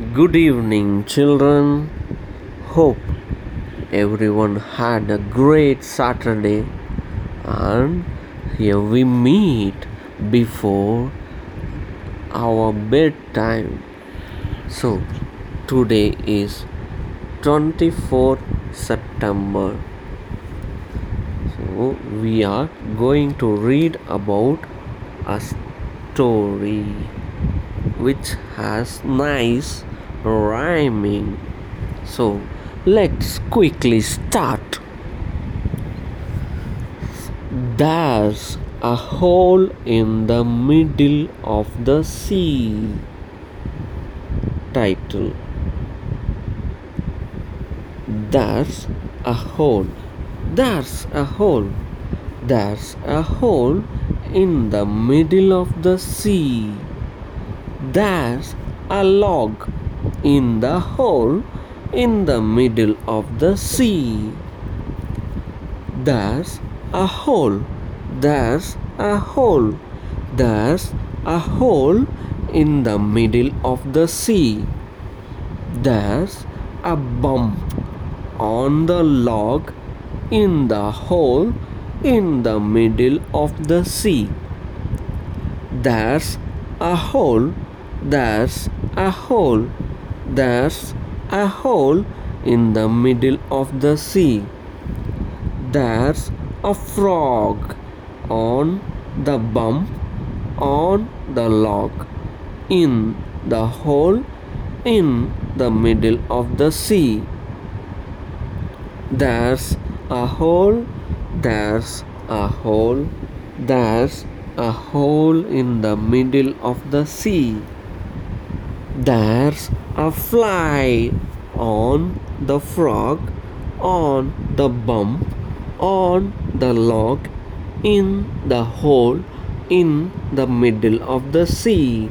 Good evening, children. Hope everyone had a great Saturday, and here we meet before our bedtime. So, today is 24th September. So, we are going to read about a story which has nice rhyming. So let's quickly start. There's a hole in the middle of the sea. Title There's a hole. There's a hole. There's a hole in the middle of the sea. There's a log in the hole in the middle of the sea. There's a hole. There's a hole. There's a hole in the middle of the sea. There's a bump on the log in the hole in the middle of the sea. There's a hole there's a hole. There's a hole in the middle of the sea. There's a frog on the bump on the log in the hole in the middle of the sea. There's a hole, there's a hole, there's a hole in the middle of the sea. There's a fly on the frog, on the bump, on the log, in the hole, in the middle of the sea.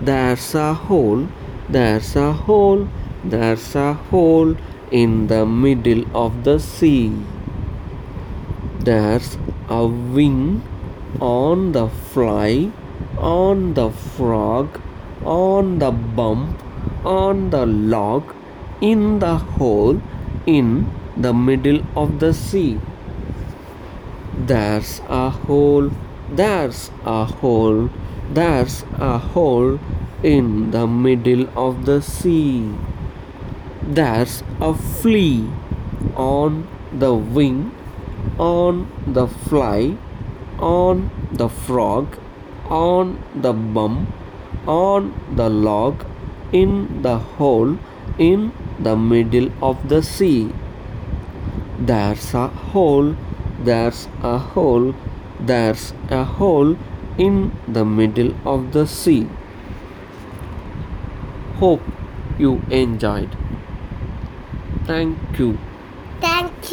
There's a hole, there's a hole, there's a hole in the middle of the sea. There's a wing on the fly, on the frog, on the bump, on the log, in the hole, in the middle of the sea. There's a hole, there's a hole, there's a hole in the middle of the sea. There's a flea on the wing, on the fly, on the frog, on the bump, on the log, in the hole, in the middle of the sea. There's a hole, there's a hole, there's a hole in the middle of the sea. Hope you enjoyed. Thank you.